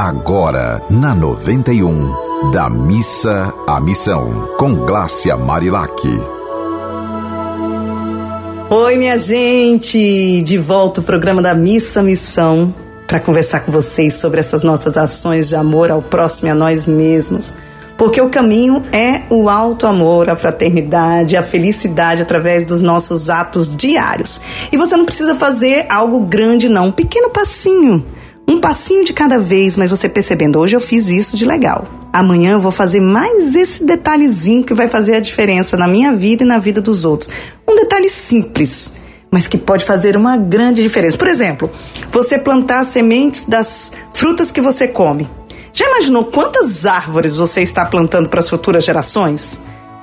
Agora, na 91, da missa à missão, com Glácia Marilac. Oi, minha gente! De volta o programa da Missa Missão para conversar com vocês sobre essas nossas ações de amor ao próximo e a nós mesmos. Porque o caminho é o alto amor, a fraternidade, a felicidade através dos nossos atos diários. E você não precisa fazer algo grande, não. Um pequeno passinho um passinho de cada vez, mas você percebendo, hoje eu fiz isso de legal. Amanhã eu vou fazer mais esse detalhezinho que vai fazer a diferença na minha vida e na vida dos outros. Um detalhe simples, mas que pode fazer uma grande diferença. Por exemplo, você plantar sementes das frutas que você come. Já imaginou quantas árvores você está plantando para as futuras gerações?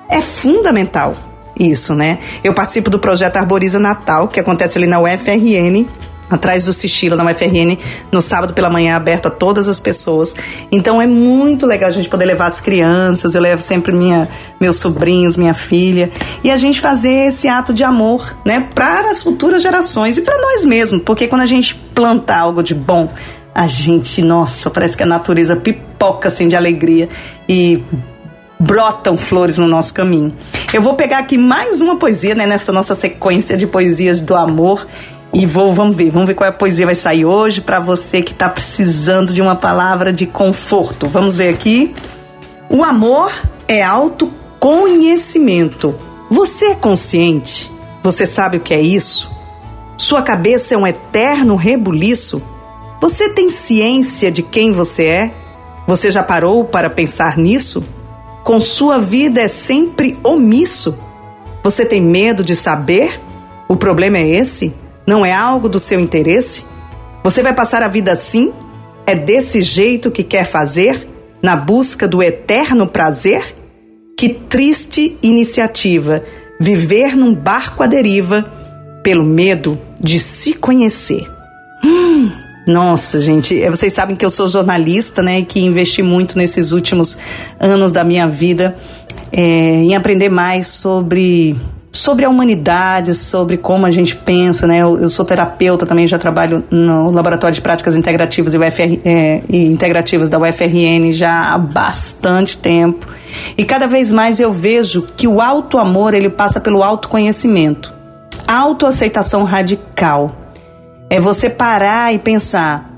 É fundamental isso, né? Eu participo do projeto Arboriza Natal, que acontece ali na UFRN, atrás do Sichila, na UFRN, no sábado pela manhã, aberto a todas as pessoas. Então é muito legal a gente poder levar as crianças, eu levo sempre minha, meus sobrinhos, minha filha, e a gente fazer esse ato de amor, né, para as futuras gerações e para nós mesmos, porque quando a gente planta algo de bom, a gente, nossa, parece que a natureza pipoca assim de alegria e brotam flores no nosso caminho. Eu vou pegar aqui mais uma poesia, né, nessa nossa sequência de poesias do amor e vou, vamos ver, vamos ver qual é a poesia vai sair hoje para você que está precisando de uma palavra de conforto. Vamos ver aqui. O amor é autoconhecimento. Você é consciente? Você sabe o que é isso? Sua cabeça é um eterno rebuliço? Você tem ciência de quem você é? Você já parou para pensar nisso? Com sua vida é sempre omisso? Você tem medo de saber? O problema é esse? Não é algo do seu interesse? Você vai passar a vida assim? É desse jeito que quer fazer? Na busca do eterno prazer? Que triste iniciativa viver num barco à deriva pelo medo de se conhecer. Hum, nossa, gente, é, vocês sabem que eu sou jornalista, né, e que investi muito nesses últimos anos da minha vida é, em aprender mais sobre sobre a humanidade, sobre como a gente pensa, né? Eu, eu sou terapeuta também, já trabalho no Laboratório de Práticas Integrativas e, UFR, é, e Integrativas da UFRN já há bastante tempo. E cada vez mais eu vejo que o auto-amor, ele passa pelo autoconhecimento. Autoaceitação radical. É você parar e pensar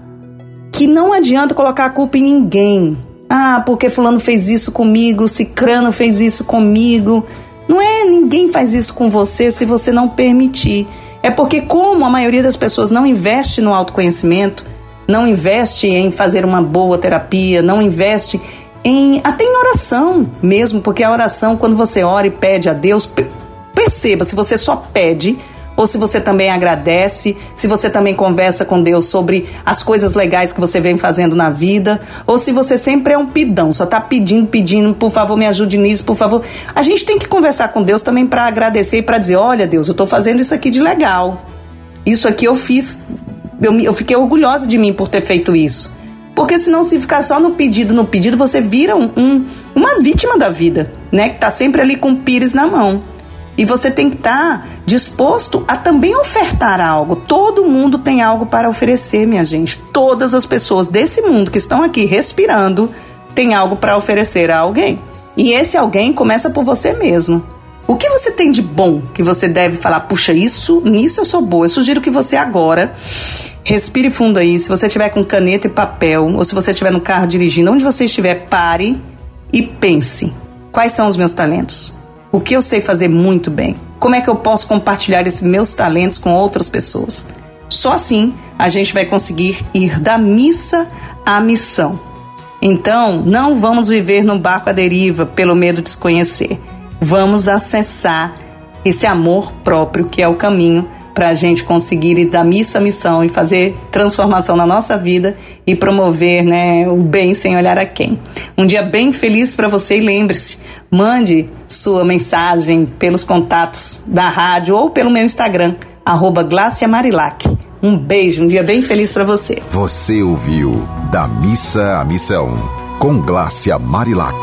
que não adianta colocar a culpa em ninguém. Ah, porque fulano fez isso comigo, cicrano fez isso comigo. Não é ninguém faz isso com você se você não permitir. É porque, como a maioria das pessoas não investe no autoconhecimento, não investe em fazer uma boa terapia, não investe em até em oração mesmo, porque a oração, quando você ora e pede a Deus, perceba, se você só pede, ou se você também agradece, se você também conversa com Deus sobre as coisas legais que você vem fazendo na vida, ou se você sempre é um pidão, só está pedindo, pedindo, por favor, me ajude nisso, por favor. A gente tem que conversar com Deus também para agradecer e para dizer: olha, Deus, eu estou fazendo isso aqui de legal. Isso aqui eu fiz, eu, eu fiquei orgulhosa de mim por ter feito isso. Porque senão, se ficar só no pedido, no pedido, você vira um, um uma vítima da vida, né? Que tá sempre ali com o pires na mão. E você tem que estar tá disposto a também ofertar algo. Todo mundo tem algo para oferecer, minha gente. Todas as pessoas desse mundo que estão aqui respirando têm algo para oferecer a alguém. E esse alguém começa por você mesmo. O que você tem de bom que você deve falar, puxa, isso, nisso eu sou boa. Eu sugiro que você agora respire fundo aí. Se você tiver com caneta e papel, ou se você estiver no carro dirigindo, onde você estiver, pare e pense: quais são os meus talentos? O que eu sei fazer muito bem, como é que eu posso compartilhar esses meus talentos com outras pessoas. Só assim a gente vai conseguir ir da missa à missão. Então, não vamos viver num barco à deriva pelo medo de desconhecer. Vamos acessar esse amor próprio que é o caminho para a gente conseguir ir da missa à missão e fazer transformação na nossa vida e promover né, o bem sem olhar a quem. Um dia bem feliz para você e lembre-se, mande sua mensagem pelos contatos da rádio ou pelo meu Instagram, arroba. Um beijo, um dia bem feliz para você. Você ouviu Da Missa à Missão, com Glácia Marilac.